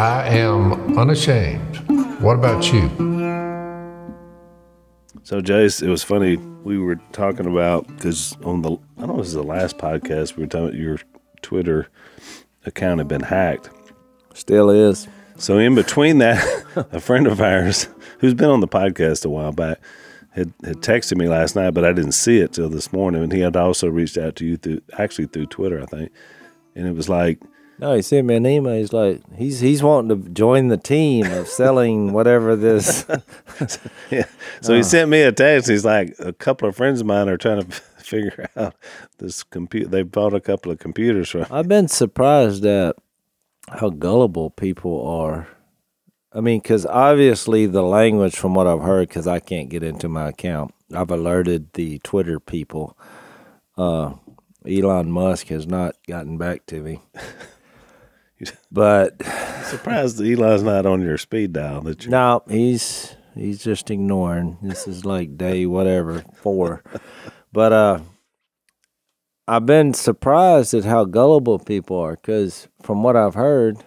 I am unashamed. What about you? So, Jace, it was funny. We were talking about because on the I don't know if it was the last podcast we were talking about your Twitter account had been hacked. Still is. So in between that, a friend of ours who's been on the podcast a while back had, had texted me last night, but I didn't see it till this morning. And he had also reached out to you through actually through Twitter, I think. And it was like, No, he sent me an email. He's like, he's he's wanting to join the team of selling whatever this. yeah. So he sent me a text. He's like, a couple of friends of mine are trying to figure out this computer. They bought a couple of computers from. I've been surprised at how gullible people are. I mean, because obviously the language, from what I've heard, because I can't get into my account, I've alerted the Twitter people. Uh, Elon Musk has not gotten back to me. But Surprised that Eli's not on your speed dial. That you no, he's he's just ignoring. This is like day whatever four. But uh, I've been surprised at how gullible people are because from what I've heard,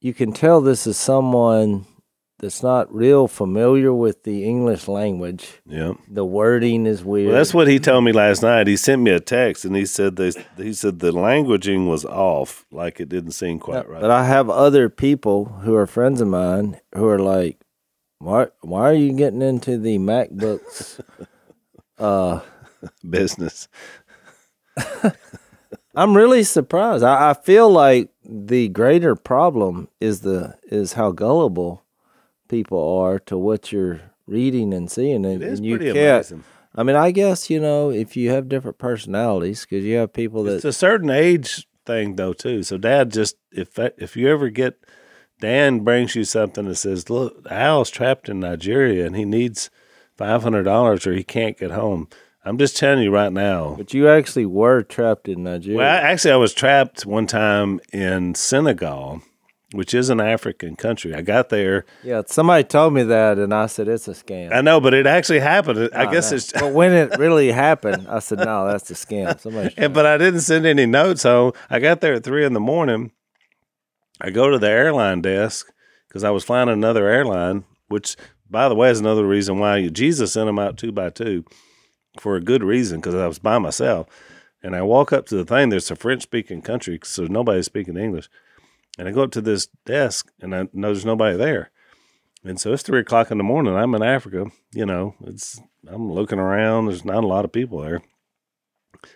you can tell this is someone that's not real familiar with the English language. Yeah. The wording is weird. Well, that's what he told me last night. He sent me a text and he said this, he said the languaging was off, like it didn't seem quite right. But I have other people who are friends of mine who are like, "Why? Why are you getting into the MacBooks?" uh, Business. I'm really surprised. I, I feel like the greater problem is the is how gullible people are to what you're reading and seeing, and, It is and you pretty can't. amazing. I mean, I guess you know if you have different personalities, because you have people that It's a certain age thing though too. So dad just if if you ever get Dan brings you something that says, "Look, Al's trapped in Nigeria and he needs five hundred dollars or he can't get home." I'm just telling you right now. But you actually were trapped in Nigeria. Well, I, actually, I was trapped one time in Senegal, which is an African country. I got there. yeah, somebody told me that, and I said it's a scam. I know, but it actually happened. I Oh, guess no. it's. But when it really happened, I said, "No, that's a scam." Somebody. And, but I didn't send any notes home. I got there at three in the morning. I go to the airline desk because I was flying another airline, which, by the way, is another reason why Jesus sent them out two by two for a good reason because I was by myself. And I walk up to the thing. There's a French speaking country, so nobody's speaking English. And I go up to this desk and I know there's nobody there. And so it's three o'clock in the morning. I'm in Africa. You know, it's I'm looking around. There's not a lot of people there.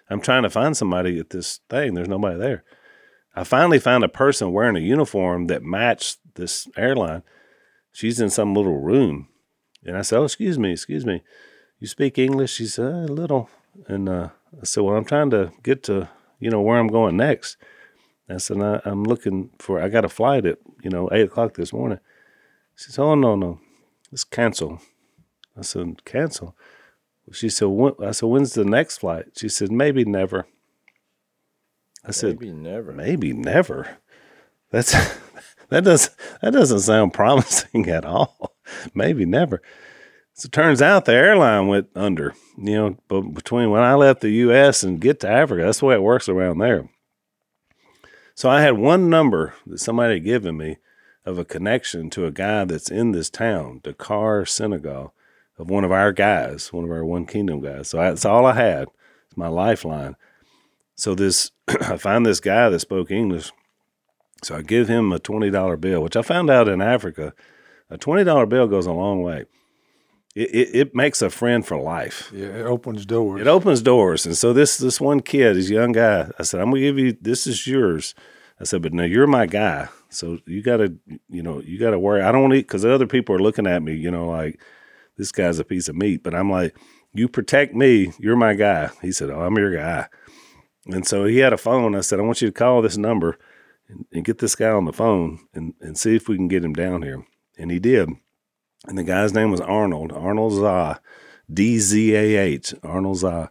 I'm trying to find somebody at this thing. There's nobody there. I finally found a person wearing a uniform that matched this airline. She's in some little room. And I said, Oh, excuse me, excuse me. You speak English? She said, "Uh, A little. And uh, I said, Well, I'm trying to get to, you know, where I'm going next. I said, I, I'm looking for, I got a flight at, you know, eight o'clock this morning. She said, Oh, no, no, let's cancel. I said, Cancel? She said, when, I said, When's the next flight? She said, Maybe never. I said, Maybe never. Maybe never. That's that does that doesn't sound promising at all. Maybe never. So it turns out the airline went under. You know, but between when I left the U.S. and get to Africa, that's the way it works around there. So I had one number that somebody had given me of a connection to a guy that's in this town, Dakar, Senegal, of one of our guys, one of our One Kingdom guys. So that's all I had. It's my lifeline. So this, I find this guy that spoke English, So I give him a twenty dollar bill, which I found out in Africa, a twenty dollar bill goes a long way. It, it, it makes a friend for life. Yeah, it opens doors. It opens doors. And so this this one kid, this young guy, I said, I'm gonna give you this is yours. I said, but no, you're my guy. So you gotta, you know, you gotta worry. I don't want to because other people are looking at me, you know, like this guy's a piece of meat. But I'm like, you protect me. You're my guy. He said, oh, I'm your guy. And so he had a phone. I said, I want you to call this number and, and get this guy on the phone and, and see if we can get him down here. And he did. And the guy's name was Arnold, Arnold Dzah, D Z A H, Arnold Dzah.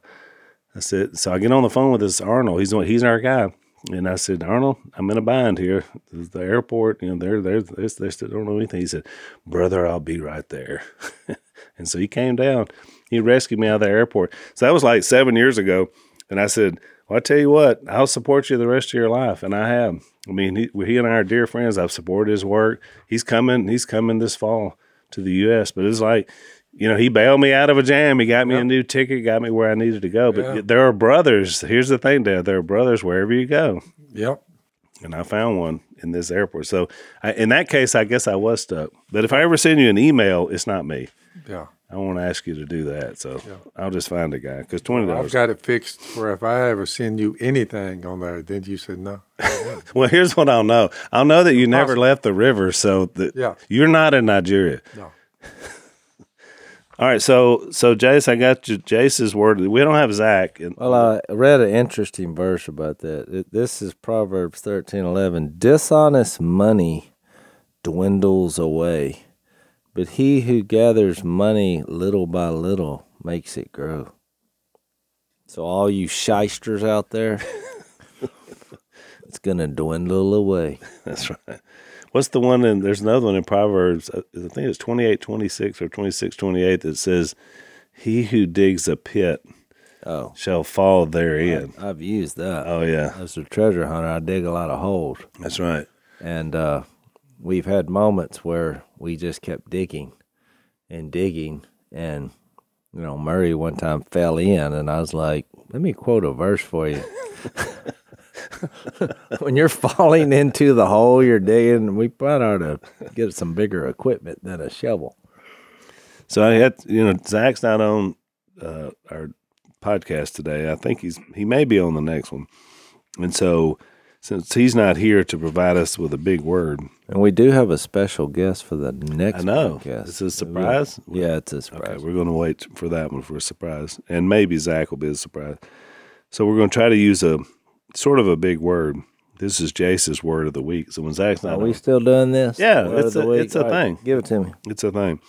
I said, so I get on the phone with this Arnold. He's he's our guy. And I said, Arnold, I'm in a bind here. The airport, you know, they're, they're, they're, they still don't know anything. He said, Brother, I'll be right there. and so he came down. He rescued me out of the airport. So that was like seven years ago. And I said, Well, I tell you what, I'll support you the rest of your life. And I have. I mean, he, he and I are dear friends. I've supported his work. He's coming, he's coming this fall to the U.S. But it's like, you know, he bailed me out of a jam. He got me a new ticket, got me where I needed to go. But Yeah. there are brothers. Here's the thing, Dad. There are brothers wherever you go. Yep. And I found one in this airport. So I, in that case, I guess I was stuck. But if I ever send you an email, it's not me. Yeah. I won't ask you to do that. So I'll just find a guy because twenty dollars. I've dollars. got it fixed for if I ever send you anything on there, then you said no. Well, here's what I'll know. I'll know that you never left the river, so that Yeah. you're not in Nigeria. No. All right, so so Jace, I got you, Jace's word. We don't have Zach. Well, I read an interesting verse about that. It, this is Proverbs thirteen eleven. Dishonest money dwindles away, but he who gathers money little by little makes it grow. So, all you shysters out there, it's going to dwindle away. That's right. What's the one in there's another one in Proverbs, uh, I think it's 28 26 or 26 28 that says he who digs a pit Oh, shall fall therein. I've used that. Oh yeah. As a treasure hunter, I dig a lot of holes. That's right. And uh, we've had moments where we just kept digging and digging. And, you know, Murray one time fell in, and I was like, let me quote a verse for you. when you're falling into the hole you're digging, we probably ought to get some bigger equipment than a shovel. So I had you know, Zach's not on uh, our podcast today. I think he's he may be on the next one. And so since he's not here to provide us with a big word, And we do have a special guest for the next I know. podcast. It's a surprise? Yeah, it's a Okay, surprise. we're going to wait for that one for a surprise, and maybe Zach will be a surprise. So we're going to try to use a sort of a big word. This is Jace's word of the week. So when Zach's not, Are we on, still doing this? Yeah, Word it's a- it's a All right, thing. Give it to me. it's a thing,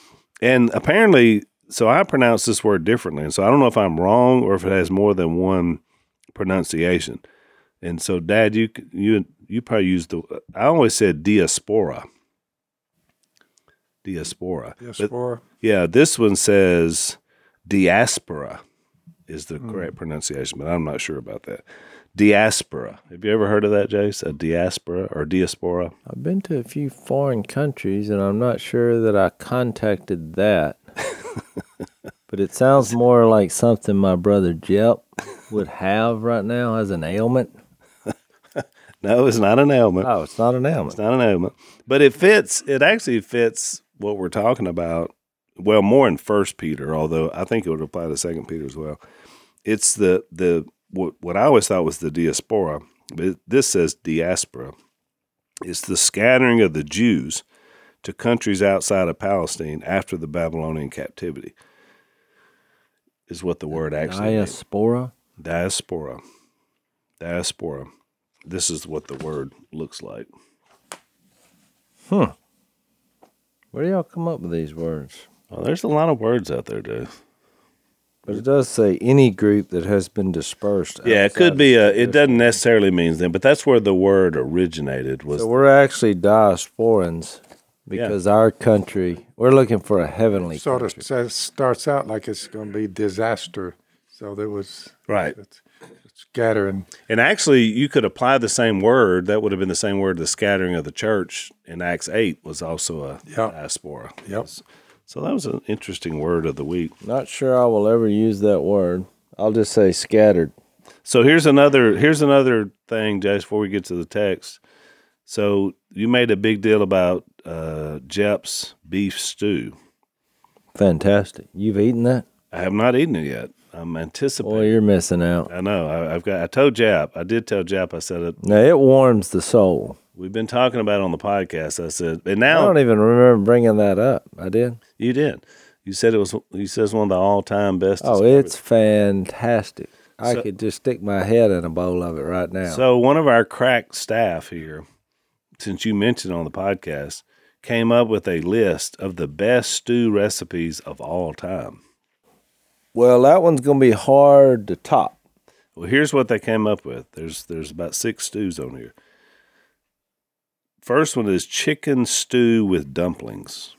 and apparently, so I pronounce this word differently, and so I don't know if I'm wrong or if it has more than one pronunciation. And so, Dad, you you you probably used the. I always said diaspora. Diaspora. But- Diaspora. yeah, this one says diaspora is the Hmm. correct pronunciation, but I'm not sure about that. Diaspora. Have you ever heard of that, Jace? A diaspora or diaspora? I've been to a few foreign countries, and I'm not sure that I contacted that. but it sounds more like something my brother Jep would have right now as an ailment. No, it's not an ailment. Oh, it's not an ailment. It's not an ailment, but it fits. It actually fits what we're talking about. Well, more in First Peter, although I think it would apply to Second Peter as well. It's the the what what I always thought was the diaspora, but this says diaspora. It's the scattering of the Jews to countries outside of Palestine after the Babylonian captivity. Is what the word actually means. Diaspora. Diaspora. Diaspora. This is what the word looks like. Huh. Where do y'all come up with these words? Well, there's a lot of words out there, dude. But it does say any group that has been dispersed. Yeah, it could be a. It doesn't necessarily mean them, but that's where the word originated. Was So we're actually diasporans because our country, we're looking for a heavenly Sort country. of says, starts out like it's going to be disaster. So there was right, it's, it's scattering. and actually, you could apply the same word. That would have been the same word. The scattering of the church in Acts eight was also a Yep. diaspora. Yep. So that was an interesting word of the week. Not sure I will ever use that word. I'll just say scattered. So here's another here's another thing, Jace, before we get to the text. So you made a big deal about uh, Jep's beef stew. Fantastic. You've eaten that? I have not eaten it yet. I'm anticipating. Boy, you're missing out. I know. I, I've got. I told Jep. I did tell Jep. I said it. Now it warms the soul. We've been talking about it on the podcast. I said, and now I don't even remember bringing that up. I did. you did. You said it was. You said it's one of the all-time best. Oh, it's fantastic. I So- could just stick my head in a bowl of it right now. So one of our crack staff here, since you mentioned on the podcast, came up with a list of the best stew recipes of all time. Well, that one's gonna be hard to top. Well, here's what they came up with. There's there's about six stews on here. First one is chicken stew with dumplings.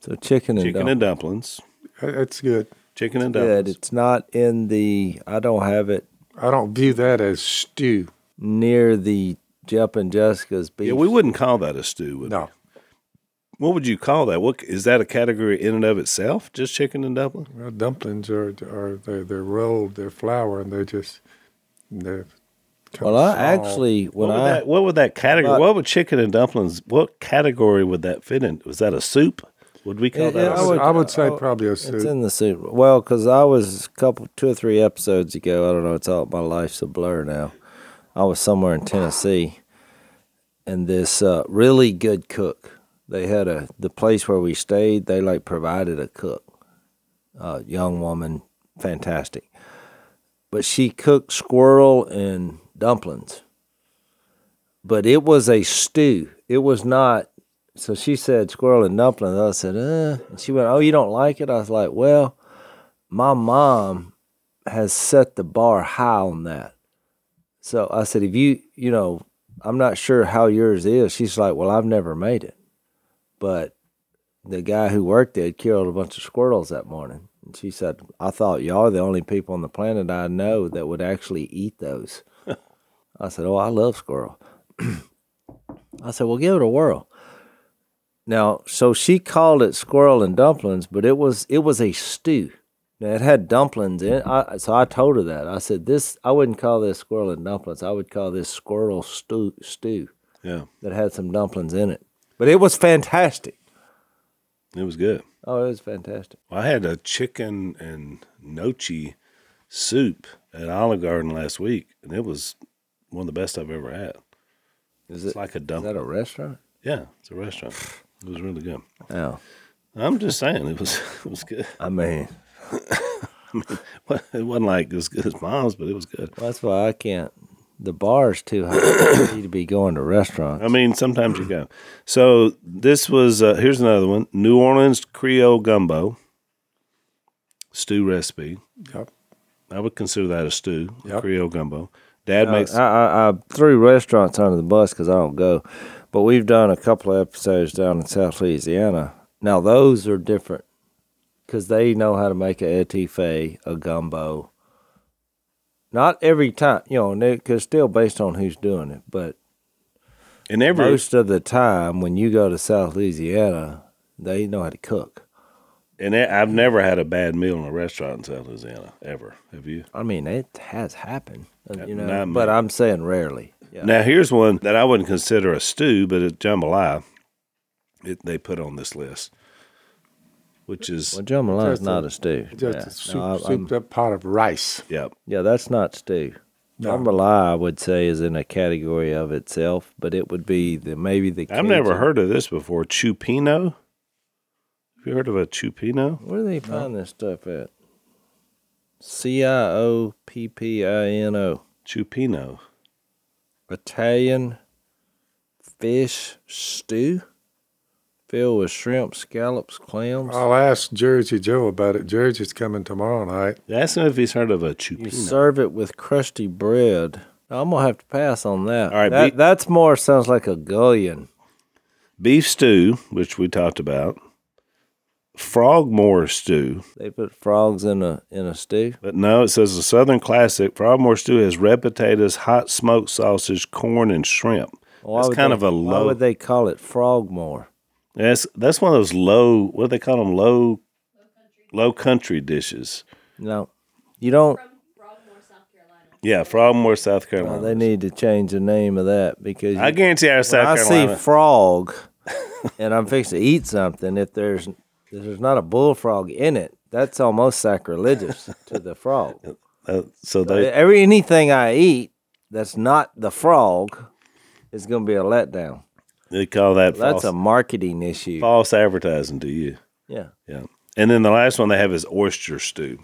So chicken and Chicken dump- and dumplings. That's good. Chicken and good. dumplings. It's not in the. I don't have it I don't view that as stew. near the Jep and Jessica's beef. Yeah, we wouldn't call that a stew. Would No. We? What would you call that? What is that a category in and of itself? Just chicken and dumplings? Well, dumplings are are they're, they're rolled, they're flour, and they're just they're. Well, I actually when what would I that? What would that category? But- what would chicken and dumplings? What category would that fit in? Was that a soup? Would we call Yeah, that? yeah, a I soup? would, I would say I- probably a soup. It's soup. in the soup. Well, because I was a couple, two or three episodes ago. I don't know. It's all my life's a blur now. I was somewhere in Tennessee, and this uh, really good cook. They had a the place where we stayed. They like provided a cook, a young woman, fantastic. But she cooked squirrel and dumplings. But it was a stew. It was not so she said squirrel and dumplings. I said, uh. And she went, oh, you don't like it? I was like, well, my mom has set the bar high on that. So I said, if you, you know, I'm not sure how yours is. She's like, well, I've never made it. But the guy who worked there killed a bunch of squirrels that morning. And she said, I thought y'all are the only people on the planet I know that would actually eat those. I said, oh, I love squirrel. I said, well, give it a whirl. Now, so she called it squirrel and dumplings, but it was it was a stew. Now it had dumplings in it. I, so I told her that. I said this. I wouldn't call this squirrel and dumplings. I would call this squirrel stew stew yeah, that had some dumplings in it. But it was fantastic. it was good. Oh, it was fantastic. I had a chicken and gnocchi soup at Olive Garden last week, and it was one of the best I've ever had. Is It's it like a dump. is that a restaurant? yeah, it's a restaurant. It was really good. Oh, I'm just saying, it was it was good. I mean, Well, It wasn't like as good as mom's, but it was good. that's why I can't. The bar's too high. I need to be going to restaurants. I mean, sometimes you go. So this was uh, here's another one: New Orleans Creole gumbo stew recipe. Yep. I would consider that a stew, Yep. Creole gumbo. Dad I, makes I, I, I threw restaurants under the bus because I don't go, but we've done a couple of episodes down in South Louisiana. Now those are different because they know how to make a etouffee, a gumbo. Not every time, you know, because still based on who's doing it. But and every most of the time, when you go to South Louisiana, they know how to cook. and I've never had a bad meal in a restaurant in South Louisiana ever. Have you? I mean, it has happened, uh, you not know. me. But I'm saying rarely. Yeah. Now here's one that I wouldn't consider a stew, but at jambalaya, it, they put on this list, which is Well, jambalaya is Just a- not a stew. Just yeah. a soup, No, I- souped up pot of rice. yep. Yeah, that's not stew. No. Jambalaya, I would say, is in a category of itself, but it would be the maybe the. I've never heard of this before. Cioppino. Have you heard of a cioppino? Where do they find this stuff at? C I O P P I N O. Cioppino. Italian fish stew filled with shrimp, scallops, clams. I'll ask Jersey Joe about it. Jersey's coming tomorrow night. Ask him if he's heard of a You serve it with crusty bread. I'm gonna have to pass on that. All right, that, be- that's more sounds like a gullion. Beef stew, which we talked about. Frogmore stew. They put frogs in a in a stew. But no, it says a Southern classic. Frogmore stew has red potatoes, hot smoked sausage, corn, and shrimp. Why That's kind they- of a low. Why would they call it frogmore? That's that's one of those low. What do they call them? Low, low country dishes. No, you don't. Yeah, Frogmore, South Carolina. they need to change the name of that because I you- guarantee our when South I Carolina. see frog and I'm fixing to eat something, if there's if there's not a bullfrog in it, that's almost sacrilegious to the frog. uh, so they Every anything I eat that's not the frog is going to be a letdown. They call that That's false, a marketing issue. false advertising to you. Yeah. Yeah. And then the last one they have is oyster stew.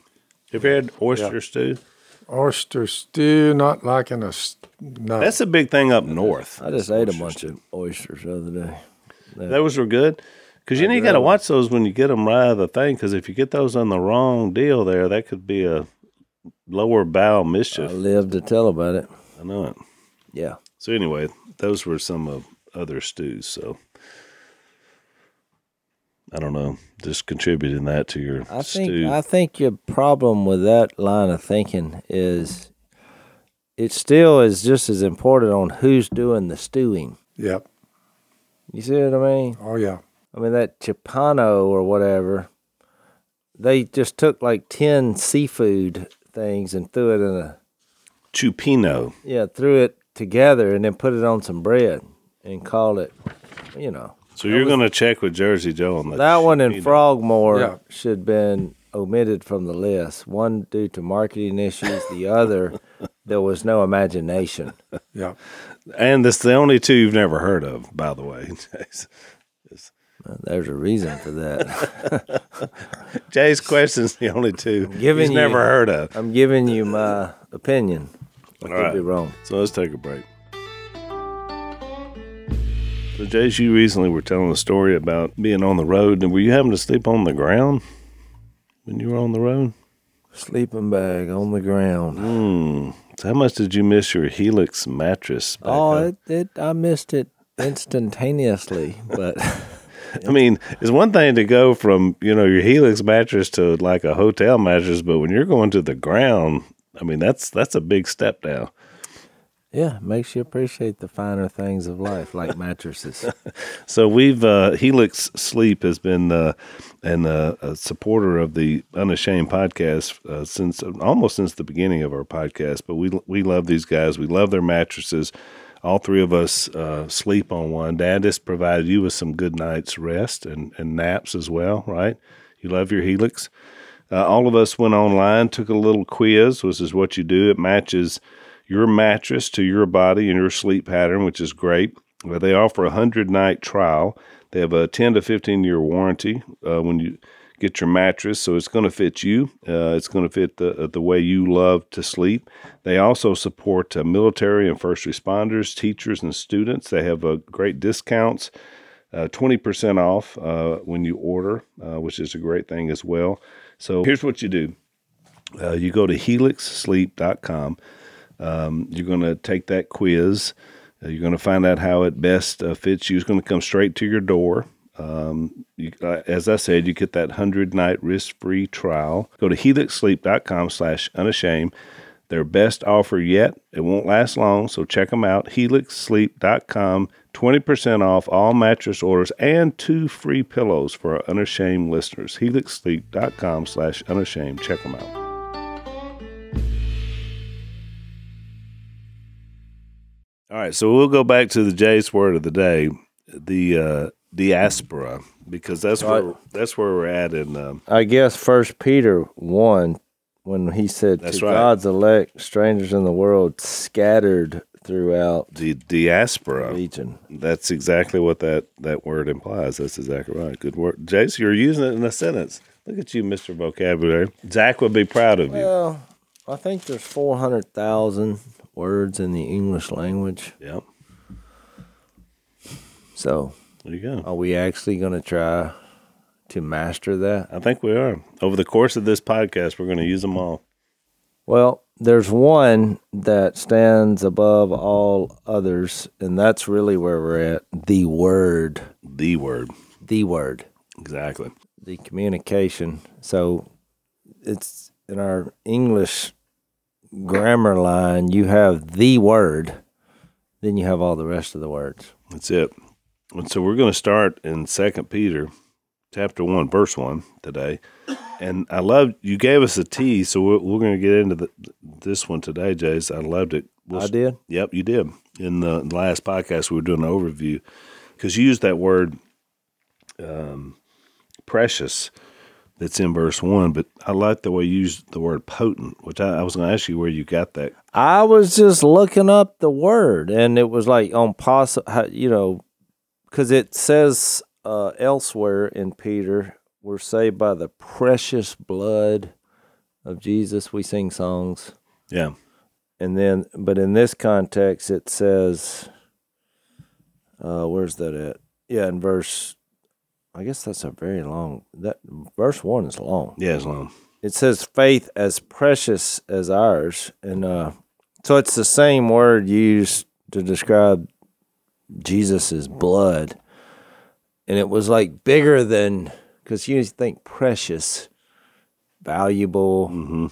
Have you had oyster stew? Oyster stew, not liking a s- no. That's a big thing up north. I just ate a bunch of oysters the other day. Those were good. Because you know you got to watch those when you get them right out of the thing. Because if you get those on the wrong deal, there that could be a lower bowel mischief. I mischief. lived to tell about it. I know it. Yeah. So anyway, those were some of other stews. So I don't know, just contributing that to your I think stew. I think your problem with that line of thinking is it still is just as important on who's doing the stewing. Yep. You see what I mean? Oh yeah. I mean that chipano or whatever. They just took like ten seafood things and threw it in a Cioppino. yeah, threw it together and then put it on some bread and call it, you know. So you're going to check with Jersey Joe on that. That one in Frogmore Yeah. should have been omitted from the list. One due to marketing issues, the other there was no imagination. Yeah. And it's the only two you've never heard of, by the way. There's a reason for that. Jay's question's the only two giving he's you- never heard of. I'm giving you my opinion. I All could be wrong. So let's take a break. So, Jace, you recently were telling a story about being on the road, and were you having to sleep on the ground when you were on the road? Sleeping bag on the ground. Hmm. So, how much did you miss your Helix mattress? Oh, it, it I missed it instantaneously, but I mean, it's one thing to go from you know your Helix mattress to like a hotel mattress, but when you're going to the ground, I mean that's that's a big step down. Yeah, makes you appreciate the finer things of life, like mattresses. So we've uh, Helix Sleep has been uh, and uh, a supporter of the Unashamed podcast uh, since almost since the beginning of our podcast. But we we love these guys. We love their mattresses. All three of us uh, sleep on one. Dad has provided you with some good night's rest and, and naps as well, right? You love your Helix. Uh, all of us went online, took a little quiz, which is what you do. It matches your mattress to your body and your sleep pattern, which is great. Uh, they offer a hundred night trial. They have a ten to fifteen year warranty uh, when you get your mattress, so it's going to fit you. Uh, it's going to fit the the way you love to sleep. They also support uh, military and first responders, teachers, and students. They have uh, great discounts uh, 20% off uh, when you order, uh, which is a great thing as well. So here's what you do you go to helixsleep.com. Um, you're going to take that quiz. Uh, you're going to find out how it best uh, fits you. It's going to come straight to your door. Um, you, uh, as I said, you get that 100 night risk free trial. Go to helixsleep.com slash unashamed. Their best offer yet. It won't last long, so check them out. HelixSleep.com, 20% off all mattress orders and two free pillows for our unashamed listeners. HelixSleep.com slash unashamed. Check them out. All right, so we'll go back to the Jay's word of the day, the uh, diaspora, because that's where that's where we're at in um, I guess First Peter one, when he said, That's "To right. God's elect, strangers in the world, scattered throughout the diaspora. region." That's exactly what that, that word implies. That's exactly right. Good word. Jace, you're using it in a sentence. Look at you, Mr. Vocabulary. Zach would be proud of you. Well, I think there's four hundred thousand words in the English language. Yep. So, There you go. are we actually going to try to master that? I think we are. Over the course of this podcast, we're going to use them all. Well, there's one that stands above all others, and that's really where we're at. The word, The word. the word, Exactly. the communication. So it's in our English grammar line, you have the word, then you have all the rest of the words. That's it. And so we're going to start in Second Peter chapter one, verse one today. And I love you gave us a tease, so we're, we're going to get into the, this one today, Jace. I loved it. We'll- I did. Yep, you did. In the last podcast, we were doing an overview because you used that word um, precious that's in verse one, but I like the way you used the word potent, which I, I was going to ask you where you got that. I was just looking up the word, and it was like on possible, you know, because it says uh, elsewhere in Peter, we're saved by the precious blood of Jesus. We sing songs, Yeah. and then, but in this context, it says, uh, where's that at? Yeah, in verse. I guess that's a very long. That verse one is long Yeah, it's long. it says faith as precious as ours and uh so it's the same word used to describe jesus's blood and it was like bigger than because you think precious valuable hmm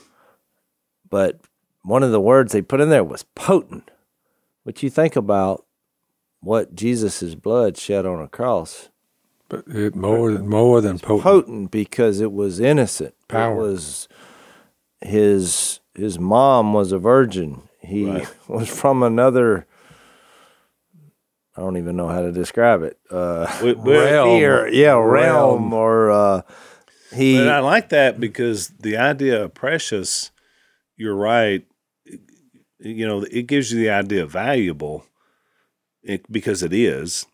but one of the words they put in there was potent but you think about what jesus's blood shed on a cross But it more than more than potent. potent because it was innocent. Power. It was his his mom was a virgin. He Right. was from another. I don't even know how to describe it. Uh, We- we- realm, yeah, realm, Realm. or uh, he. But I like that because the idea of precious, you're right. You know, it gives you the idea of valuable, it, because it is.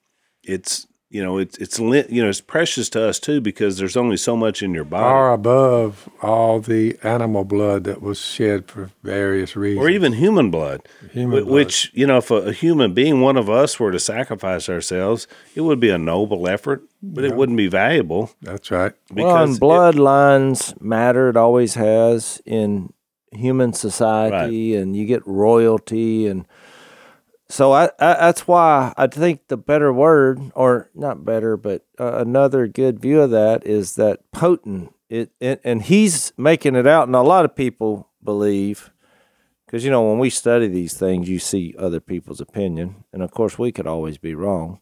It's you know, it's it's you know, it's precious to us too because there's only so much in your body, Far above all the animal blood that was shed for various reasons. or even human blood. Human Wh- blood. Which you know, if a, a human being, one of us, were to sacrifice ourselves, it would be a noble effort, but it wouldn't be valuable That's right. well, and it- bloodlines matter. It always has in human society, and you get royalty, and so I, I that's why I think the better word, or not better, but uh, another good view of that is that potent. It, it and he's making it out, and a lot of people believe because you know when we study these things, you see other people's opinion, and of course we could always be wrong,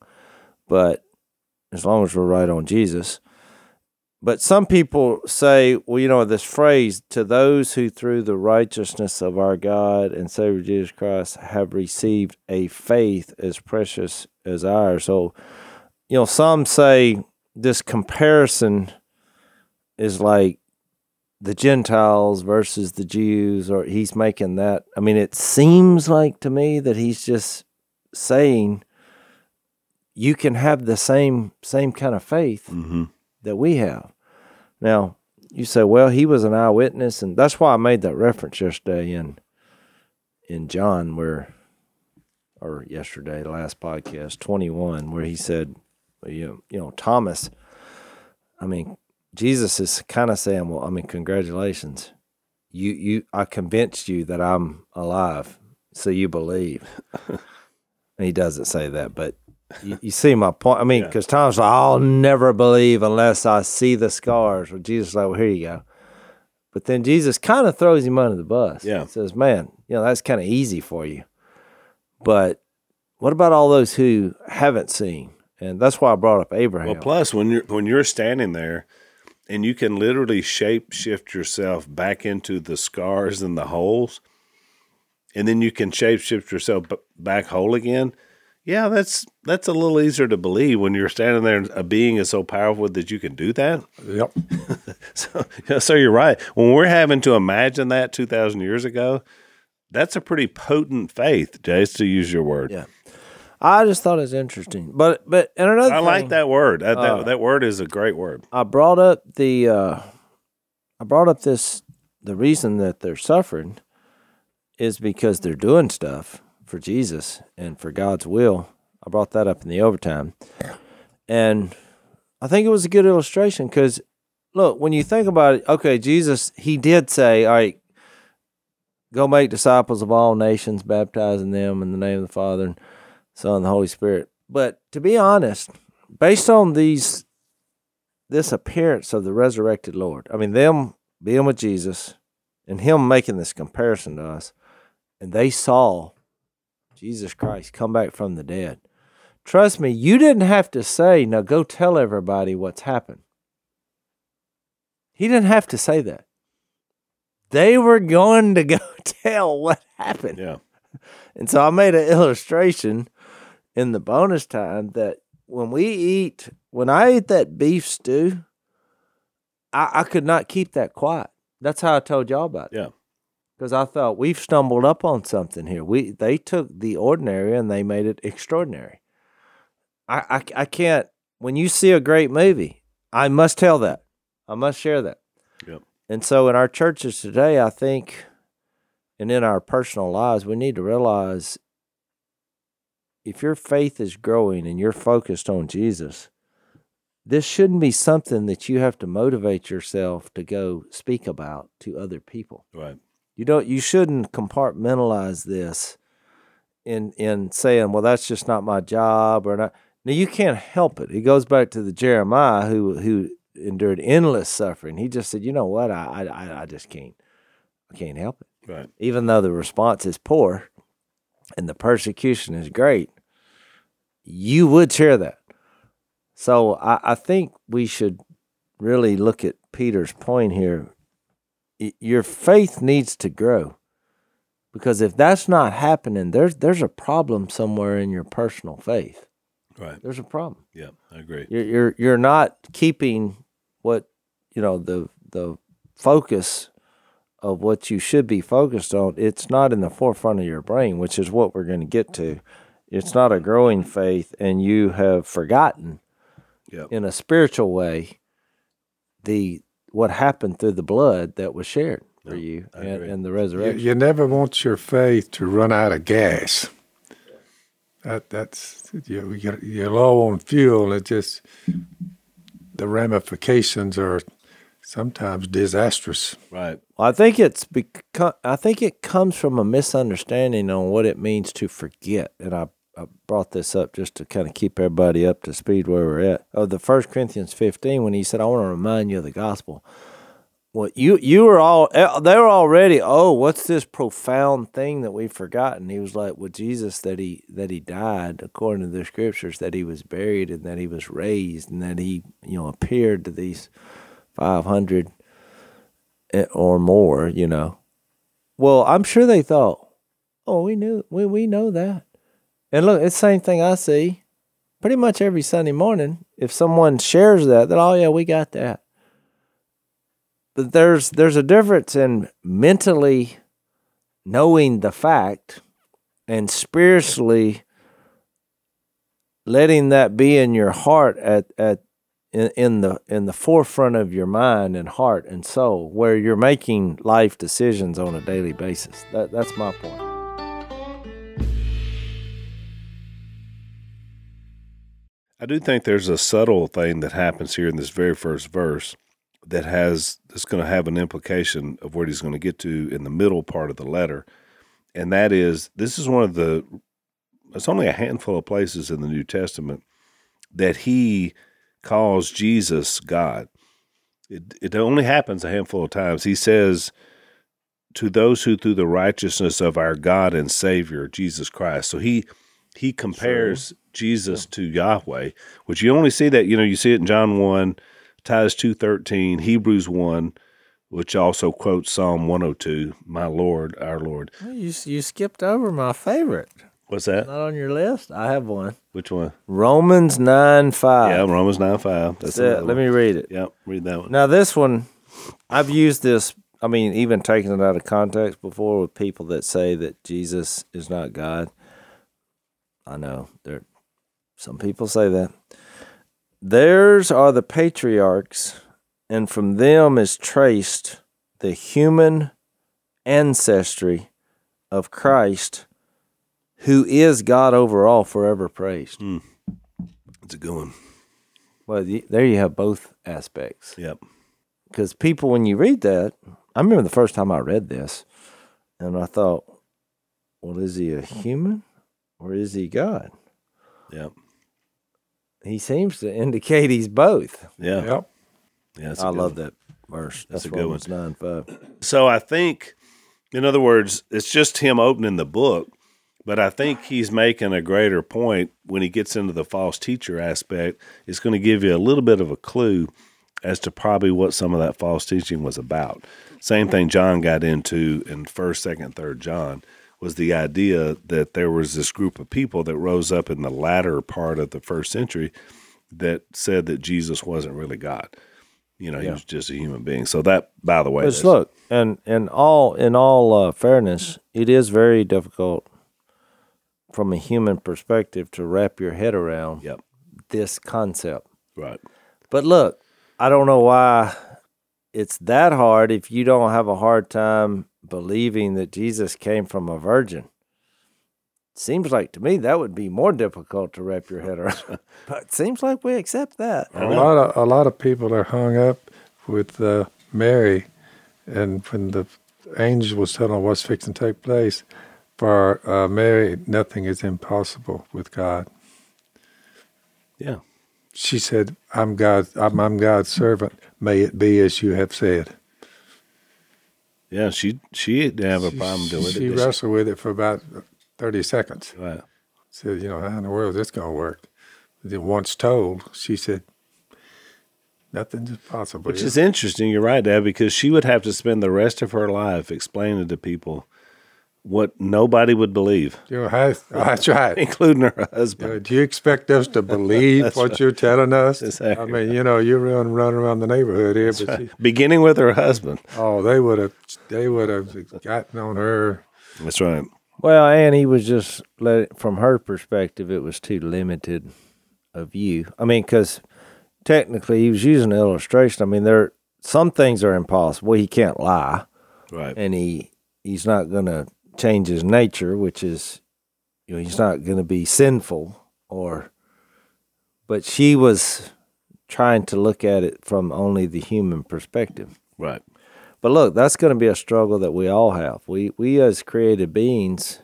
but as long as we're right on Jesus. But some people say, well, you know, this phrase, to those who through the righteousness of our God and Savior Jesus Christ have received a faith as precious as ours. So, you know, some say this comparison is like the Gentiles versus the Jews, or he's making that. I mean, it seems like to me that he's just saying you can have the same same kind of faith Mhm. That we have. Now, you say, well, he was an eyewitness, and that's why I made that reference yesterday in in John, where or yesterday, the last podcast, twenty one, where he said, well, you you know, Thomas. I mean, Jesus is kind of saying, well, I mean, congratulations, you you, I convinced you that I'm alive, so you believe. and he doesn't say that, but you, you see my point. I mean, because Tom's like, I'll never believe unless I see the scars. Well, Jesus like, well, here you go. But then Jesus kind of throws him under the bus. Yeah. Says, man, you know, that's kind of easy for you. But what about all those who haven't seen? And that's why I brought up Abraham. Well, plus when you're when you're standing there, and you can literally shape shift yourself back into the scars and the holes, and then you can shape shift yourself back whole again. Yeah, that's that's a little easier to believe when you're standing there. and A being is so powerful that you can do that. Yep. So, yeah, so you're right. When we're having to imagine that two thousand years ago, that's a pretty potent faith, Jace, to use your word. Yeah. I just thought it was interesting. But but and another I like that word. That, that Uh, that word is a great word. I brought up the uh, I brought up this the reason that they're suffering is because they're doing stuff for Jesus and for God's will. I brought that up in the overtime, and I think it was a good illustration because look when you think about it. Okay, Jesus he did say, "All right, go make disciples of all nations, baptizing them in the name of the Father and Son and the Holy Spirit." But to be honest, based on these this appearance of the resurrected Lord. I mean, them being with Jesus and him making this comparison to us, and they saw Jesus Christ come back from the dead. Trust me, you didn't have to say, now go tell everybody what's happened. He didn't have to say that. They were going to go tell what happened. Yeah. And so I made an illustration in the bonus time that when we eat, when I ate that beef stew, I, I could not keep that quiet. That's how I told y'all about it. Yeah. Because I thought we've stumbled up on something here. We they took the ordinary and they made it extraordinary. I, I, I can't. When you see a great movie, I must tell that. I must share that. Yep. And so in our churches today, I think, and in our personal lives, we need to realize if your faith is growing and you're focused on Jesus, this shouldn't be something that you have to motivate yourself to go speak about to other people. Right. You don't you shouldn't compartmentalize this in in saying, well, that's just not my job or not. Now you can't help it. It goes back to the Jeremiah who who endured endless suffering. He just said, you know what, I I I just can't I can't help it. Right. Even though the response is poor and the persecution is great, you would share that. So I, I think we should really look at Peter's point here. Your faith needs to grow because if that's not happening, there's there's a problem somewhere in your personal faith. Right. There's a problem. Yeah. I agree. You're you're you're not keeping what you know the the focus of what you should be focused on. It's not in the forefront of your brain, which is what we're going to get to. It's not a growing faith, and you have forgotten Yep. in a spiritual way the what happened through the blood that was shared for you and, and the resurrection. you never want your faith to run out of gas. That that's you, you're, you're low on fuel. It just the ramifications are sometimes disastrous. Right. Well, I think it's become. I think it comes from a misunderstanding on what it means to forget, and I, I brought this up just to kind of keep everybody up to speed where we're at. Of the First Corinthians fifteen, when he said, "I want to remind you of the gospel." Well, you you were all eh, they were already. Oh, what's this profound thing that we've forgotten? He was like, "Well, Jesus that he that he died according to the scriptures, that he was buried, and that he was raised, and that he you know appeared to these five hundred eh, or more, you know. Well, I'm sure they thought, oh, we knew, we, we know that. And look, it's the same thing I see pretty much every Sunday morning. If someone shares that, then, oh, yeah, we got that. But there's, there's a difference in mentally knowing the fact and spiritually letting that be in your heart at, at in, in the in the forefront of your mind and heart and soul where you're making life decisions on a daily basis that that's my point I do think there's a subtle thing that happens here in this very first verse that has that's going to have an implication of what he's going to get to in the middle part of the letter, and that is this is one of the it's only a handful of places in the New Testament that he calls Jesus God. It it only happens a handful of times. He says to those who through the righteousness of our God and Savior Jesus Christ. So he he compares Jesus to Yahweh, which you only see that you know you see it in John one, Titus two thirteen, Hebrews one, which also quotes Psalm one hundred two, "My Lord, our Lord." you, you skipped over my favorite What's that? not on your list i have one Which one? romans 9 5 yeah, Romans nine five. That's That's it. let me read it Yep, read that one. Now this one, I've used this. I mean, even taking it out of context before with people that say that Jesus is not God. I know there, some people say that. Theirs are the patriarchs, and from them is traced the human ancestry of Christ, who is God over all, forever praised. Hmm. It's a good one. Well, there you have both aspects. Yep. because people when you read that i remember the first time i read this and i thought well is he a human or is he god Yep. he seems to indicate he's both Yeah. Yep. Yeah. that's i a love one. that verse That's that's, a good one. Romans 9 5 So I think, in other words, it's just him opening the book, but I think he's making a greater point when he gets into the false teacher aspect. It's going to give you a little bit of a clue as to probably what some of that false teaching was about. Same thing John got into in first, second, third John was the idea that there was this group of people that rose up in the latter part of the first century that said that Jesus wasn't really God. You know, he was just a human being. So that, by the way, that's- look, and in all in all uh, fairness, it is very difficult from a human perspective to wrap your head around Yep. this concept. right. But look, I don't know why it's that hard if you don't have a hard time believing that Jesus came from a virgin. Seems like to me that would be more difficult to wrap your head around. but it seems like we accept that. A lot of a lot of people are hung up with uh, Mary, and when the angel was telling her what's fixing to take place, for uh, Mary, nothing is impossible with God. Yeah. She said, "I'm God. I'm, I'm God's servant. May it be as you have said." Yeah. She she didn't have a problem doing She it. did she? wrestled with it for about thirty seconds. Right. Said, "You know, how in the world is this going to work?" Then once told, she said, "Nothing's impossible." Which here." is interesting. You're right, Dad, because she would have to spend the rest of her life explaining to people what nobody would believe, You know, how- that's right. including her husband. Uh, do you expect us to believe what you're telling us? Exactly I mean, you know, you're running, running around the neighborhood here, but she, Beginning with her husband. oh, they would have, they would have gotten on her. That's right. Well, and he was just let from her perspective, it was too limited a view. I mean, because technically he was using an illustration. I mean, there some things are impossible. He can't lie, Right. and he he's not going to change his nature, which is you know he's not going to be sinful or. But she was trying to look at it from only the human perspective. Right. But look, that's going to be a struggle that we all have. We we as created beings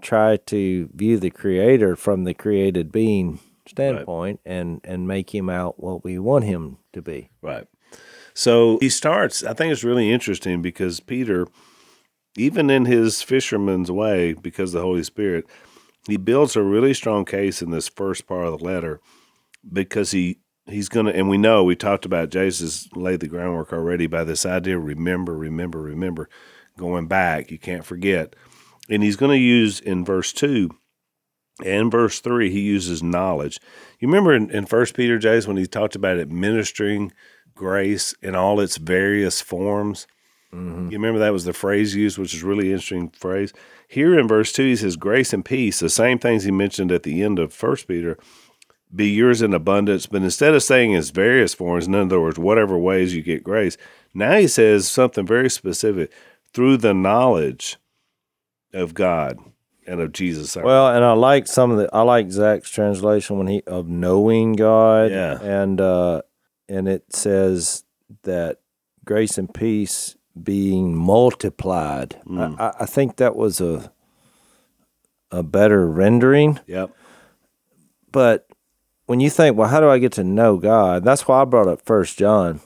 try to view the creator from the created being standpoint and and make him out what we want him to be. Right. So he starts, I think it's really interesting because Peter, even in his fisherman's way, because the Holy Spirit, he builds a really strong case in this first part of the letter because he he's going to, and we know we talked about Jesus laid the groundwork already by this idea remember, remember, remember, going back. You can't forget. And he's going to use in verse 2 and verse 3, he uses knowledge. You remember in, in 1 Peter, James, when he talked about administering grace in all its various forms? You remember that was the phrase used, which is really interesting phrase. Here in verse 2, he says, Grace and peace, the same things he mentioned at the end of 1 Peter, be yours in abundance. But instead of saying its various forms, in other words, whatever ways you get grace, now he says something very specific through the knowledge of God and of Jesus. Well, and I like some of the I like Zach's translation when he of knowing God. Yeah. And uh and it says that grace and peace being multiplied. Mm. I, I- think that was a a better rendering. Yep. But when you think, well, how do I get to know God? That's why I brought up First John.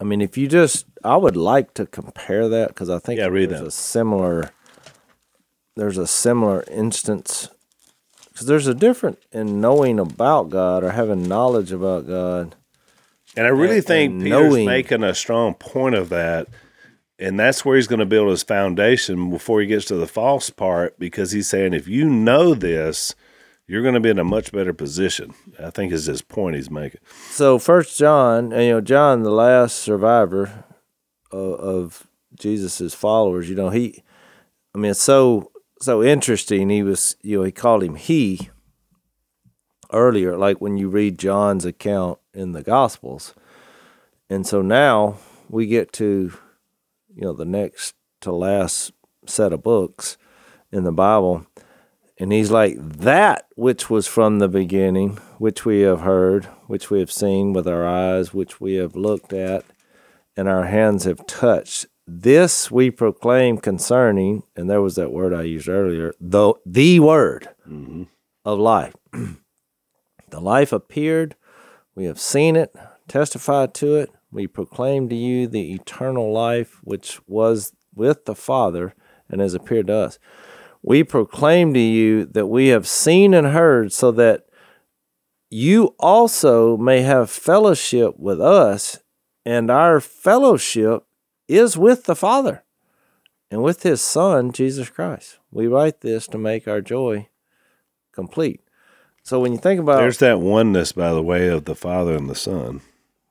I mean, if you just, I would like to compare that because I think Yeah, read there's that. a similar, there's a similar instance because there's a difference in knowing about God or having knowledge about God. And I really and- think and Peter's knowing- making a strong point of that. And that's where he's going to build his foundation before he gets to the false part, because he's saying if you know this, you're going to be in a much better position. I think is his point he's making. So First John, and you know, John, the last survivor of, of Jesus's followers, you know, he, I mean, it's so so interesting. He was, you know, he called him he earlier, like when you read John's account in the Gospels, and so now we get to, you know, the next to last set of books in the Bible. And he's like, that which was from the beginning, which we have heard, which we have seen with our eyes, which we have looked at, and our hands have touched. This we proclaim concerning, and there was that word I used earlier, the, the word mm-hmm. of life. the life appeared, we have seen it, testified to it, we proclaim to you the eternal life which was with the Father and has appeared to us we proclaim to you that we have seen and heard so that you also may have fellowship with us, and our fellowship is with the Father and with his Son, Jesus Christ. We write this to make our joy complete. So when you think about There's that oneness, by the way, of the Father and the Son.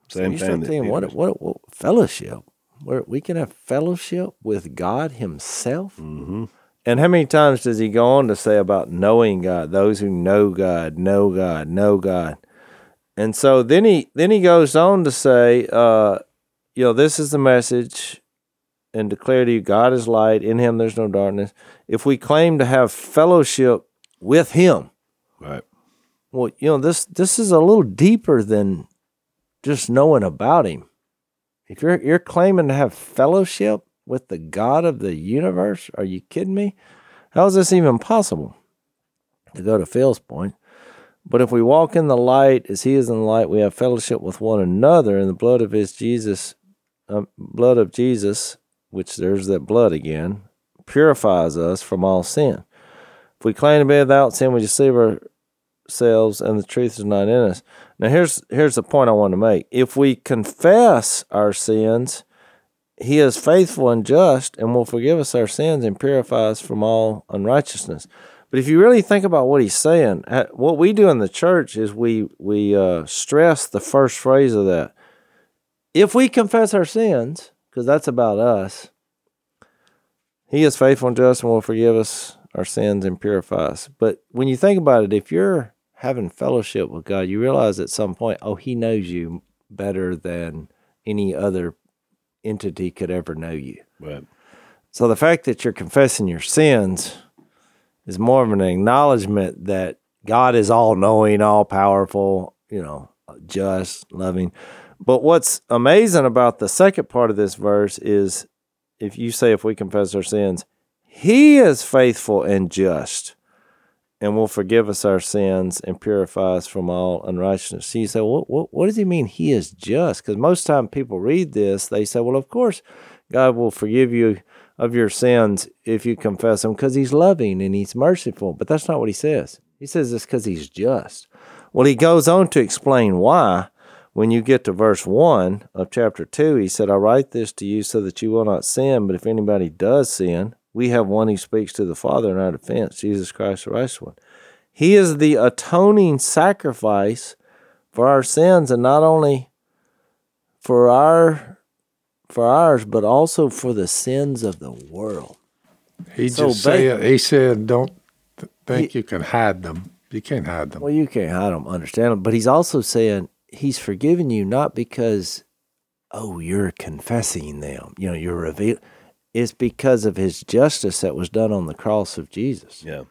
so Same you thing. thinking, what, what, what fellowship? Where we can have fellowship with God Himself. Mm-hmm. And how many times does He go on to say about knowing God? Those who know God, know God, know God. And so then he then he goes on to say, uh, you know, this is the message, and declare to you, God is light. In Him, there's no darkness. If we claim to have fellowship with Him, Right. Well, you know, this this is a little deeper than just knowing about him. If you're you're claiming to have fellowship with the God of the universe, are you kidding me? How is this even possible? To go to Phil's point. But if we walk in the light as he is in the light, we have fellowship with one another, and the blood of his Jesus, uh, blood of Jesus, which there's that blood again, purifies us from all sin. If we claim to be without sin, we deceive ourselves, and the truth is not in us. Now, here's here's the point I want to make. If we confess our sins, He is faithful and just, and will forgive us our sins and purify us from all unrighteousness. But if you really think about what He's saying, what we do in the church is we we uh, stress the first phrase of that. If we confess our sins, because that's about us, He is faithful and just, and will forgive us our sins and purify us. But when you think about it, if you're having fellowship with God, you realize at some point, oh, He knows you better than any other entity could ever know you. Right. So the fact that you're confessing your sins is more of an acknowledgement that God is all knowing, all powerful, you know, just, loving. But what's amazing about the second part of this verse is if you say, if we confess our sins, He is faithful and just and will forgive us our sins and purify us from all unrighteousness. So you say, what, what, does He mean He is just? Because most time people read this, they say, well, of course, God will forgive you of your sins if you confess them because He's loving and He's merciful. But that's not what He says. He says it's because He's just. Well, He goes on to explain why. When you get to verse 1 of chapter 2, he said, I write this to you so that you will not sin, but if anybody does sin, we have one who speaks to the Father in our defense, Jesus Christ, the righteous one. He is the atoning sacrifice for our sins, and not only for our for ours, but also for the sins of the world. He So just said, he said, don't th- think you can hide them. You can't hide them. Well, you can't hide them, understand them, but he's also saying he's forgiven you not because, oh, you're confessing them, you know, you're reveal. It's because of his justice that was done on the cross of Jesus. Yeah.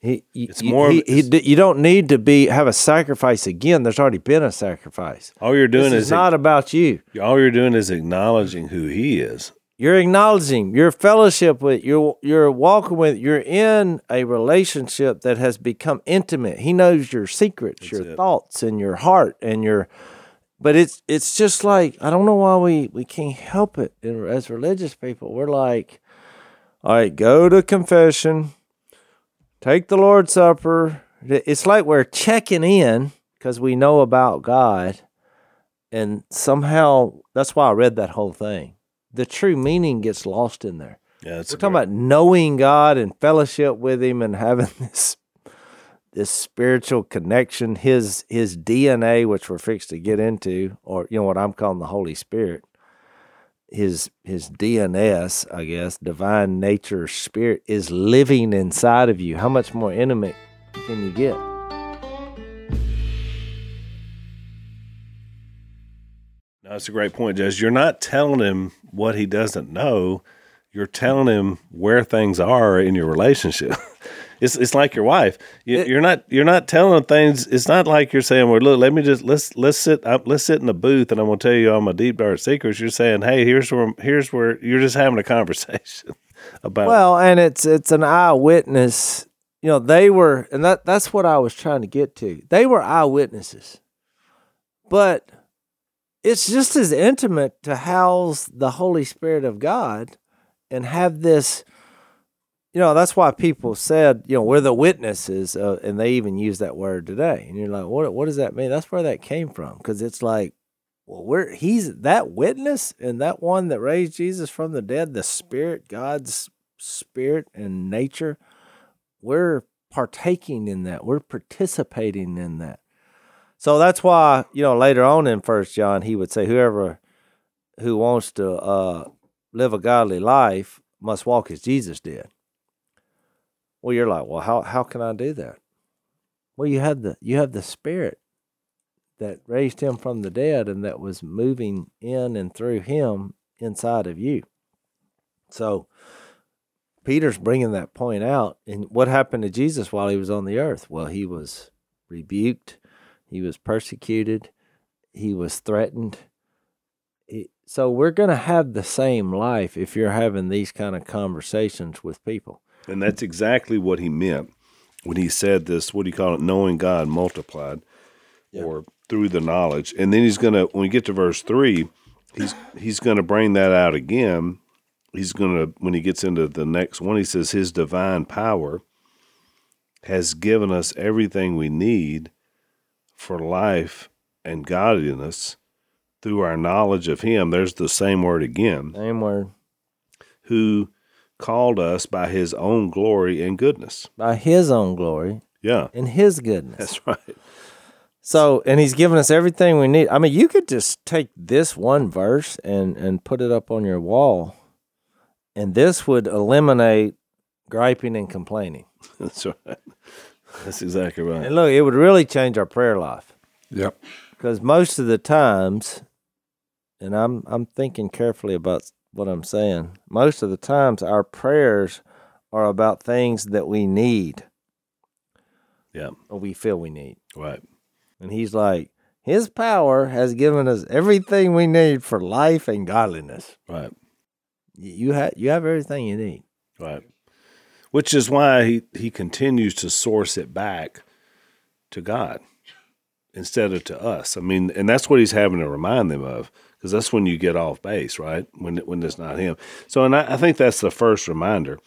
He, It's you- more He, he, you don't need to be have a sacrifice again. There's already been a sacrifice. All you're doing This is not about you. all you're doing is acknowledging who He is. You're acknowledging your fellowship with you're you're walking with you're in a relationship that has become intimate. He knows your secrets, your it. thoughts, and your heart, and your. But it's it's just like I don't know why we we can't help it. As religious people, we're like, all right, go to confession, take the Lord's Supper. It's like we're checking in because we know about God, and somehow that's why I read that whole thing. The true meaning gets lost in there. Yeah, it's We're talking about knowing God and fellowship with Him and having this this spiritual connection, His His DNA, which we're fixed to get into, or you know what I'm calling the Holy Spirit. His His DNS, I guess, divine nature, spirit is living inside of you. How much more intimate can you get? No, that's a great point, Judge. You're not telling him what he doesn't know. You're telling him where things are in your relationship. it's it's like your wife. You, It- you're not you're not telling things. It's not like you're saying, "Well, look, let me just let's let's sit up, let's sit in the booth, and I'm gonna tell you all my deep dark secrets." You're saying, "Hey, here's where here's where you're just having a conversation about." Well, and it's it's an eyewitness. You know, they were, and that that's what I was trying to get to. They were eyewitnesses, but it's just as intimate to house the Holy Spirit of God and have this, you know, that's why people said, you know, we're the witnesses, uh, and they even use that word today. And you're like, what? What does that mean? That's where that came from, because it's like, well, we're he's that witness and that one that raised Jesus from the dead, the Spirit, God's Spirit and nature. We're partaking in that. We're participating in that. So that's why you know later on in First John he would say, whoever who wants to uh, live a godly life must walk as Jesus did. Well, you're like, well, how how can I do that? Well, you have the you have the Spirit that raised him from the dead and that was moving in and through him inside of you. So Peter's bringing that point out. And what happened to Jesus while he was on the earth? Well, he was rebuked, he was persecuted, he was threatened. so we're going to have the same life if you're having these kind of conversations with people. And that's exactly what he meant when he said this, what do you call it, knowing God multiplied yeah. or through the knowledge. And then he's going to, when we get to verse 3, he's he's going to bring that out again. He's going to, when he gets into the next one, he says, His divine power has given us everything we need for life and godliness through our knowledge of Him. There's the same word again. Same word. Who called us by his own glory and goodness. By his own glory. Yeah. And his goodness. That's right. So, and he's given us everything we need. I mean, you could just take this one verse and and put it up on your wall, and this would eliminate griping and complaining. That's right. That's exactly right. And look, it would really change our prayer life. Yep. Because most of the times, and I'm I'm thinking carefully about what I'm saying. Most of the times, our prayers are about things that we need. Yeah. Or we feel we need. Right. And he's like, His power has given us everything we need for life and godliness. Right. You have you have everything you need. Right. Which is why he, he continues to source it back to God instead of to us. I mean, and that's what he's having to remind them of because that's when you get off base, right? When when it's not him. So, and I, I, think that's the first reminder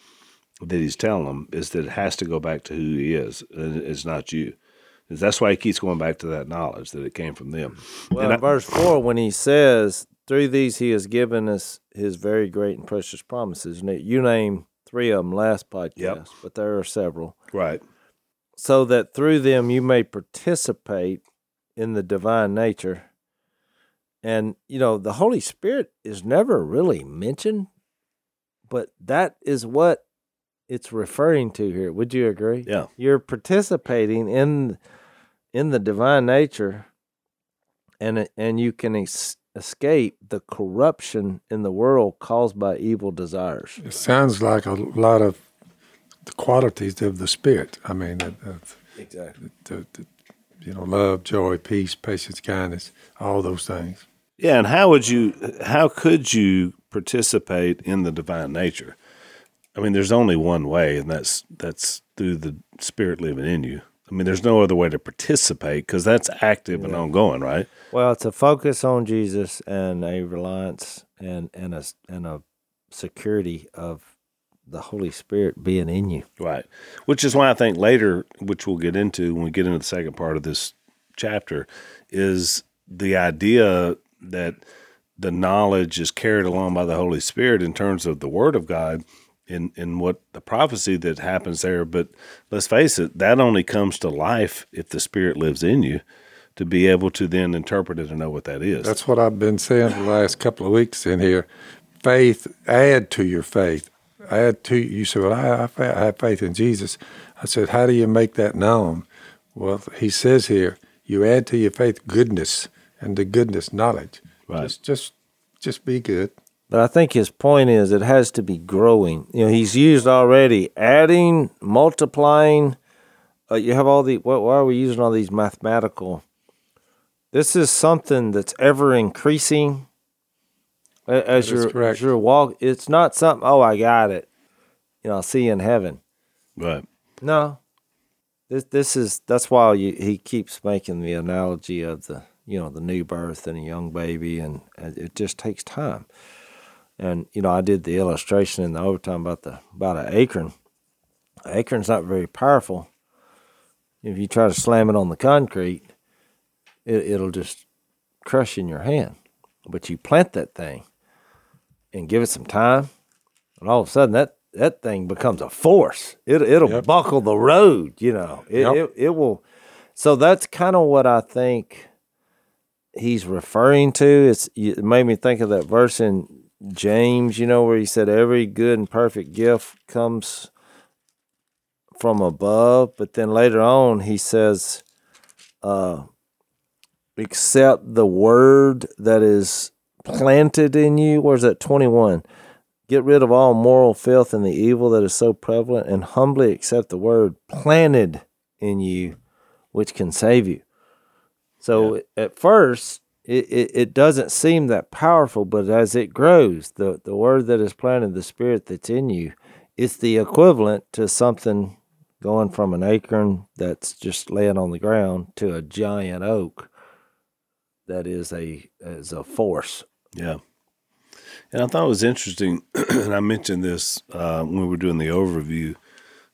that he's telling them is that it has to go back to who he is, and it's not you. That's why he keeps going back to that knowledge that it came from them. Well, and in I, verse four, when he says, "Through these he has given us his very great and precious promises," and you name three of them last podcast, yep. but there are several, right? So that through them you may participate in the divine nature and, you know, the Holy Spirit is never really mentioned, but that is what it's referring to here. Would you agree? Yeah. You're participating in in the divine nature and and you can es- escape the corruption in the world caused by evil desires. It sounds like a lot of the qualities of the spirit. I mean, exactly. The, the, you know, love, joy, peace, patience, kindness, all those things. Yeah, and how would you how could you participate in the divine nature? I mean, there's only one way, and that's that's through the spirit living in you. I mean, there's no other way to participate because that's active yeah. and ongoing, right? Well, it's a focus on Jesus and a reliance and and a and a security of the Holy Spirit being in you. Right. Which is why I think later, which we'll get into when we get into the second part of this chapter, is the idea that the knowledge is carried along by the Holy Spirit in terms of the Word of God in in what the prophecy that happens there. But let's face it, that only comes to life if the Spirit lives in you to be able to then interpret it and know what that is. That's what I've been saying the last couple of weeks in here. Faith, add to your faith. Add to you said, well, I, I have faith in Jesus. I said, how do you make that known? Well, he says here, you add to your faith goodness and the goodness knowledge. Right. Just just just be good. But I think his point is it has to be growing. You know, he's used already adding, multiplying. Uh, you have all the. What, why are we using all these mathematical? This is something that's ever increasing. As you're as you're walk, it's not something. Oh, I got it. You know, I'll see you in heaven. Right. No. This this is that's why you, he keeps making the analogy of the you know the new birth and a young baby, and, it just takes time. And you know, I did the illustration in the overtime about the about an acorn. acorn's not very powerful. If you try to slam it on the concrete, it, it'll just crush in your hand. But you plant that thing and give it some time, and all of a sudden that that thing becomes a force. It it'll Yep. buckle the road. You know, it Yep. it, it will. So that's kind of what I think he's referring to. It's it made me think of that verse in James, you know, where he said every good and perfect gift comes from above, but then later on he says, uh, except the word that is planted in you. Where's that 21? Get rid of all moral filth and the evil that is so prevalent, and humbly accept the word planted in you, which can save you. So at first, it, it, it doesn't seem that powerful, but as it grows, the, the word that is planted, the spirit that's in you, it's the equivalent to something going from an acorn that's just laying on the ground to a giant oak that is a is a force. Yeah. And I thought it was interesting, and I mentioned this uh, when we were doing the overview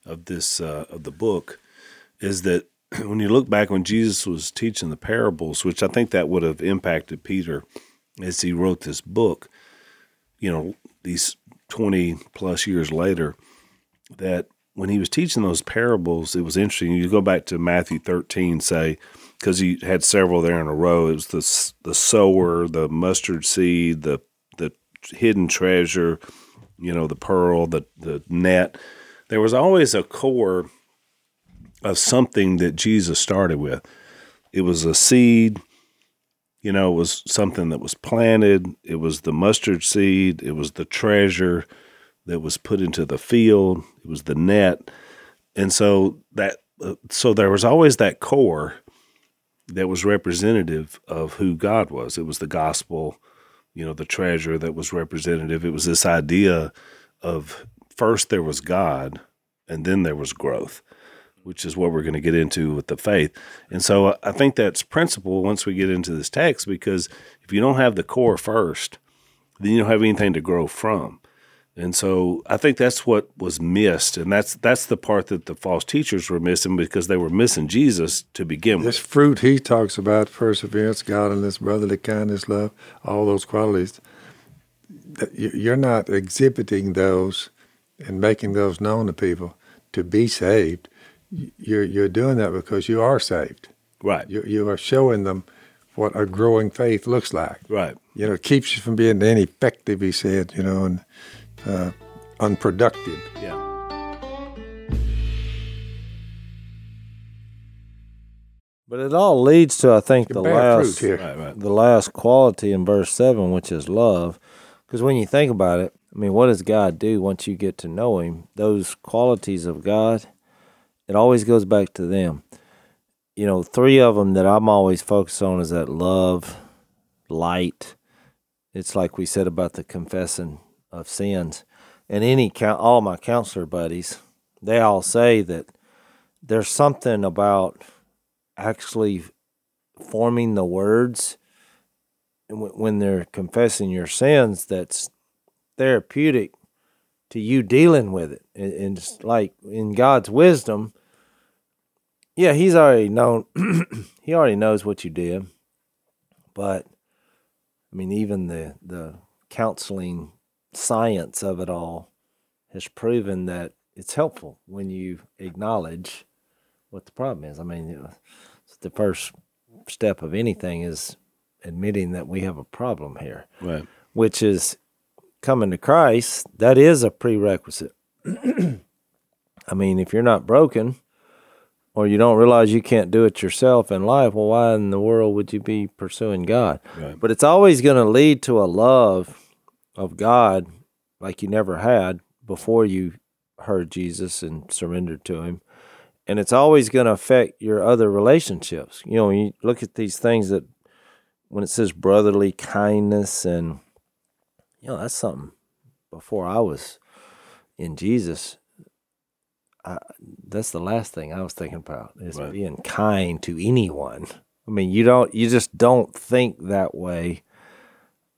of this uh, of the book, is that when you look back when Jesus was teaching the parables, which I think that would have impacted Peter as he wrote this book, you know, these twenty plus years later, that when he was teaching those parables, it was interesting. You go back to Matthew thirteen, say, because he had several there in a row. It was the the sower, the mustard seed, the the hidden treasure, you know, the pearl, the the net. There was always a core of something that Jesus started with. It was a seed, you know, it was something that was planted. It was the mustard seed. It was the treasure that was put into the field. It was the net, and so that uh, so there was always that core that was representative of who God was. It was the gospel, you know, the treasure that was representative. It was this idea of first there was God and then there was growth, which is what we're going to get into with the faith. And so uh, I think that's principle once we get into this text because if you don't have the core first, then you don't have anything to grow from. And so I think that's what was missed, and that's that's the part that the false teachers were missing because they were missing Jesus to begin with. This fruit he talks about perseverance, godliness, brotherly kindness, love, all those qualities. You're not exhibiting those and making those known to people to be saved. You're you're doing that because you are saved. Right. You you are showing them what a growing faith looks like. Right. You know, it keeps you from being ineffective. He said, you know, and uh, unproductive. Yeah. But it all leads to, I think, the last here. Right. Right. the last quality in verse seven, which is love. Because when you think about it, I mean, what does God do once you get to know Him? Those qualities of God, it always goes back to them. You know, three of them that I'm always focused on is that love, light. It's like we said about the confessing of sins, and any all my counselor buddies, they all say that there's something about actually forming the words when they're confessing your sins that's therapeutic to you dealing with it. And, and it's like in god's wisdom yeah he's already known he already knows what you did. But i mean even the the counseling science of it all has proven that it's helpful when you acknowledge what the problem is i mean it's the first step of anything is admitting that we have a problem here, Right. which is coming to Christ. That is a prerequisite. I mean, if you're not broken or you don't realize you can't do it yourself in life, well, why in the world would you be pursuing God? Right. But it's always going to lead to a love of God like you never had before you heard Jesus and surrendered to Him and it's always going to affect your other relationships. You know, when you look at these things that when it says brotherly kindness and you know, that's something before I was in Jesus. I, that's the last thing I was thinking about is Right. being kind to anyone. I mean, you don't you just don't think that way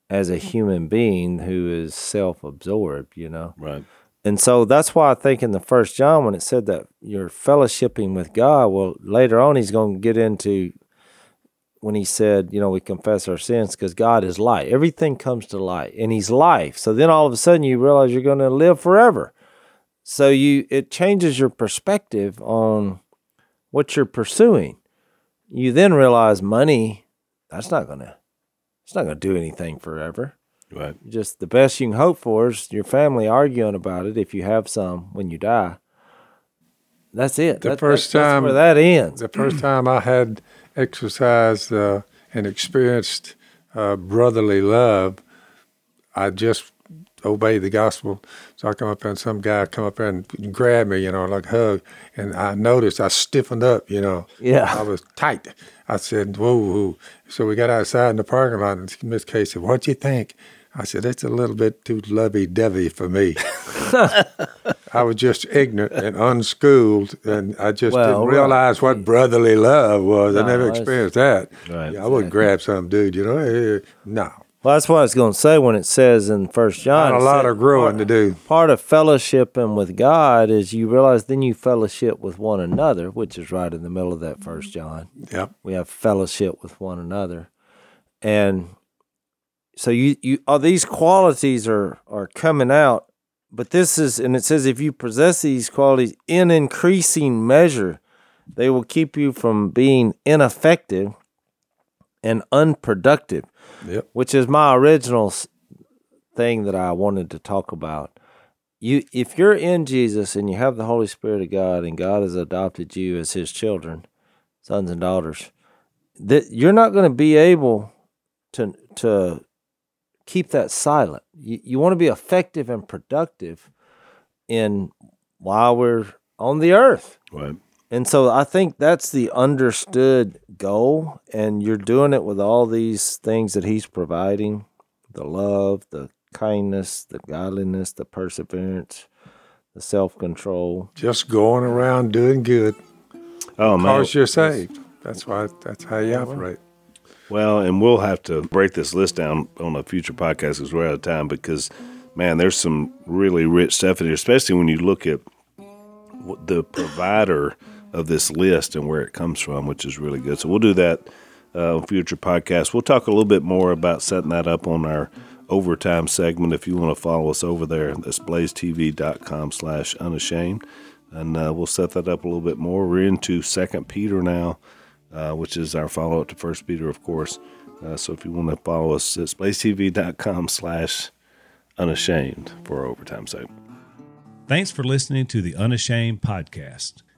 as a human being who is self-absorbed, you know Right. And so that's why I think in the first John when it said that you're fellowshipping with God, well later on he's going to get into when he said, you know, we confess our sins because God is light. Everything comes to light and he's life. So then all of a sudden you realize you're going to live forever. So you it changes your perspective on what you're pursuing. You then realize money that's not going to it's not going to do anything forever. Right. Just the best you can hope for is your family arguing about it if you have some when you die. That's it. The That- first that's time- where that ends. The first time I had exercised uh, and experienced uh, brotherly love, I just obeyed the gospel. So I come up and some guy come up and grab me, you know, like hug, and I noticed I stiffened up, you know. Yeah. I was tight. I said, whoa, whoa. So we got outside in the parking lot, and Miss Kay said, what'd you think? I said, that's a little bit too lovey-dovey for me. I was just ignorant and unschooled, and I just Well, didn't right. realize what brotherly love was. I never experienced that. Right. Yeah, I wouldn't grab some dude, you know. No, Well, that's what I was going to say when it says in First John. Got a lot of growing to do. Part of fellowshipping with God is you realize then you fellowship with one another, which is right in the middle of that First John. Yep. We have fellowship with one another, and so you you all these qualities are are coming out. But this is, and it says, if you possess these qualities in increasing measure, they will keep you from being ineffective and unproductive Yep. which is my original thing that I wanted to talk about. You, if you're in Jesus and you have the Holy Spirit of God, and God has adopted you as His children, sons and daughters, that you're not going to be able to to keep that silent. You, you want to be effective and productive in while we're on the earth. Right. And so I think that's the understood goal. And you're doing it with all these things that he's providing the love, the kindness, the godliness, the perseverance, the self control. Just going around doing good Oh man. because you're saved. That's why. That's how you operate. Well, and we'll have to break this list down on a future podcast because we're out of time. Because, man, there's some really rich stuff in here, especially when you look at the provider of this list and where it comes from, which is really good. So we'll do that uh, on future podcasts. We'll talk a little bit more about setting that up on our overtime segment. If you want to follow us over there, that's blazetv.com slash unashamed. And uh, we'll set that up a little bit more. We're into Second Peter now uh, which is our follow up to First Peter, of course. Uh, so if you want to follow us, it's blazetv.com slash unashamed for our overtime segment. Thanks for listening to the Unashamed podcast.